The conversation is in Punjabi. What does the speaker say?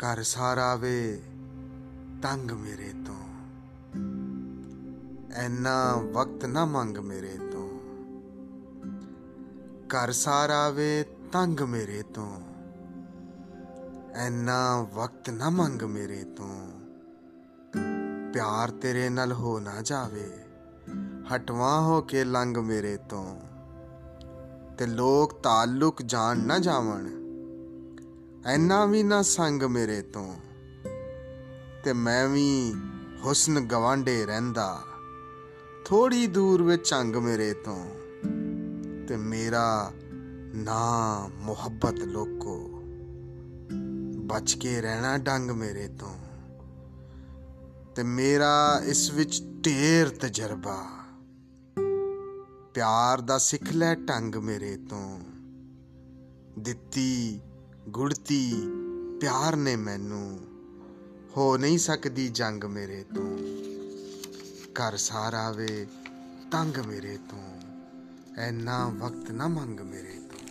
ਘਰ ਸਾਰਾ ਵੇ ਤੰਗ ਮੇਰੇ ਤੋਂ। ਐਨਾ ਵਕਤ ਨਾ ਮੰਗ ਮੇਰੇ ਤੋਂ। ਘਰ ਸਾਰਾ ਵੇ ਤੰਗ ਮੇਰੇ ਤੋਂ। ਐਨਾ ਵਕਤ ਨਾ ਮੰਗ ਮੇਰੇ ਤੋਂ। ਪਿਆਰ ਤੇਰੇ ਨਾਲ ਹੋ ਨਾ ਜਾਵੇ, ਹਟਵਾ ਹੋ ਕੇ ਲੰਗ ਮੇਰੇ ਤੋਂ। ਤੇ ਲੋਕ ਤਾਲੁਕ ਜਾਣ ਨਾ ਜਾਵਣ ਐਨਾ ਵੀ ਨਾ ਸੰਗ ਮੇਰੇ ਤੋਂ, ਤੇ ਮੈਂ ਵੀ ਹੁਸਨ ਗਵਾਂਡੇ ਰਹਿੰਦਾ। ਥੋੜੀ ਦੂਰ ਵਿੱਚ ਚੰਗ ਮੇਰੇ ਤੋਂ, ਤੇ ਮੇਰਾ ਨਾ ਮੁਹੱਬਤ ਲੋਕੋ। ਬਚ ਕੇ ਰਹਿਣਾ ਡੰਗ ਮੇਰੇ ਤੋਂ, ਤੇ ਮੇਰਾ ਇਸ ਵਿੱਚ ਢੇਰ ਤਜਰਬਾ। ਪਿਆਰ ਦਾ ਸਿੱਖ ਲੈ ਢੰਗ ਮੇਰੇ ਤੋਂ, ਦਿੱਤੀ ਗੁੜਤੀ, ਪਿਆਰ ਨੇ ਮੈਨੂੰ ਹੋ ਨਹੀਂ ਸਕਦੀ ਜੰਗ ਮੇਰੇ ਤੋਂ। ਘਰ ਸਾਰਾ ਵੇ ਤੰਗ ਮੇਰੇ ਤੋਂ। ਐਨਾ ਵਕਤ ਨਾ ਮੰਗ ਮੇਰੇ ਤੋਂ।